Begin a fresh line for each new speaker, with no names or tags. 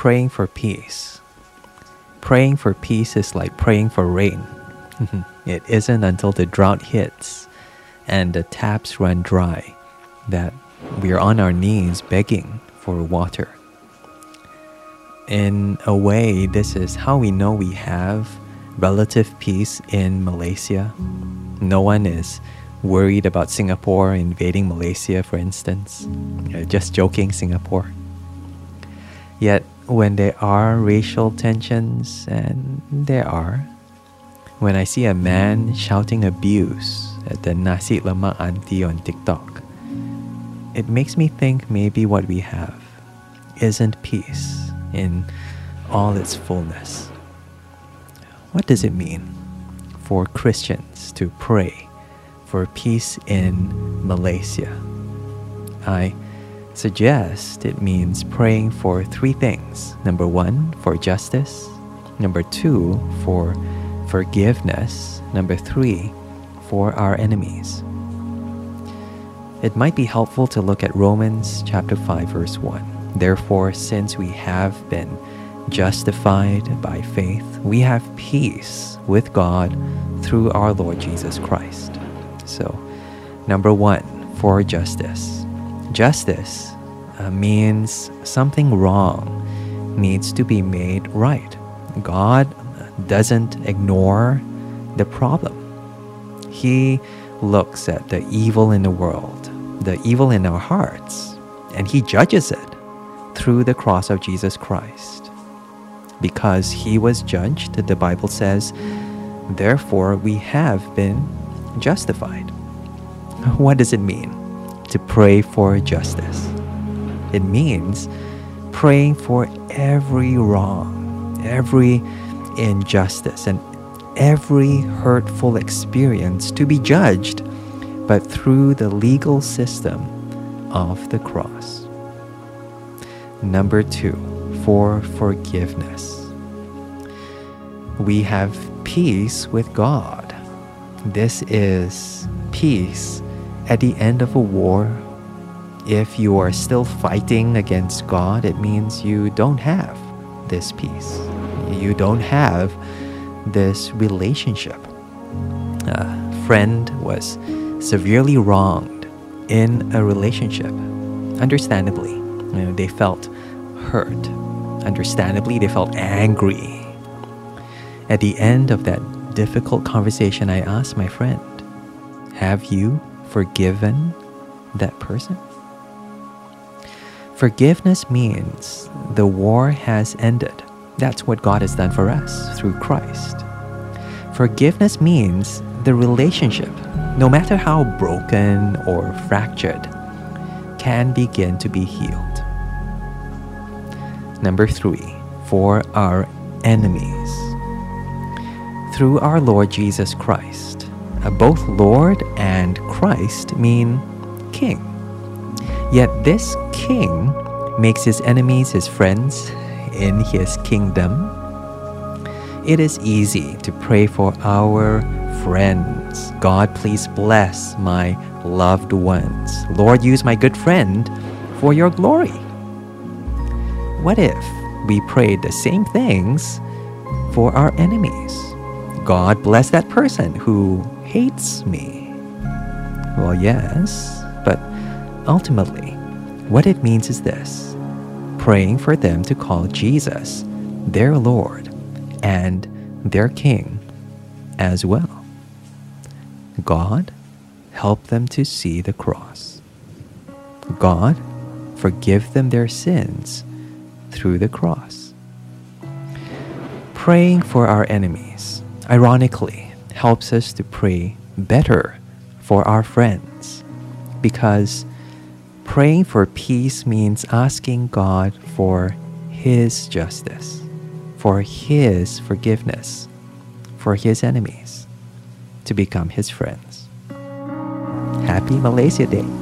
praying for peace. Praying for peace is like praying for rain. Mm-hmm. it isn't until the drought hits and the taps run dry that we are on our knees begging for water. In a way, this is how we know we have relative peace in Malaysia. No one is worried about Singapore invading Malaysia, for instance. Just joking, Singapore. Yet, when there are racial tensions, and there are, when I see a man shouting abuse at the nasi lemak auntie on TikTok, it makes me think maybe what we have isn't peace in all its fullness. What does it mean for Christians to pray for peace in Malaysia? I suggest it means praying for three things. Number one, for justice. Number two, for forgiveness. Number three, for our enemies. It might be helpful to look at Romans chapter 5 verse 1. Therefore, since we have been justified by faith, we have peace with God through our Lord Jesus Christ. So, number one, for justice. Justice uh, means something wrong needs to be made right. God doesn't ignore the problem. He looks at the evil in the world, the evil in our hearts, and He judges it through the cross of Jesus Christ because he was judged, the Bible says, therefore we have been justified. What does it mean to pray for justice? It means praying for every wrong, every injustice, and every hurtful experience to be judged, but through the legal system of the cross. Number two, for forgiveness. We have peace with God. This is peace at the end of a war. If you are still fighting against God, it means you don't have this peace. You don't have this relationship. A friend was severely wronged in a relationship. Understandably, you know, they felt hurt Understandably, they felt angry. At the end of that difficult conversation, I asked my friend, Have you forgiven that person? Forgiveness means the war has ended. That's what God has done for us through Christ. Forgiveness means the relationship, no matter how broken or fractured, can begin to be healed. Number three, for our enemies. Through our Lord Jesus Christ. Uh, both Lord and Christ mean king. Yet this king makes his enemies his friends in his kingdom. It is easy to pray for our friends. God, please bless my loved ones. Lord, use my good friend for your glory. What if we prayed the same things for our enemies? God bless that person who hates me. Well, yes, but ultimately, what it means is this praying for them to call Jesus their Lord and their King as well. God, help them to see the cross. God, forgive them their sins through the cross. Praying for our enemies, ironically, helps us to pray better for our friends because praying for peace means asking God for His justice, for His forgiveness, for His enemies to become His friends. Happy Malaysia Day!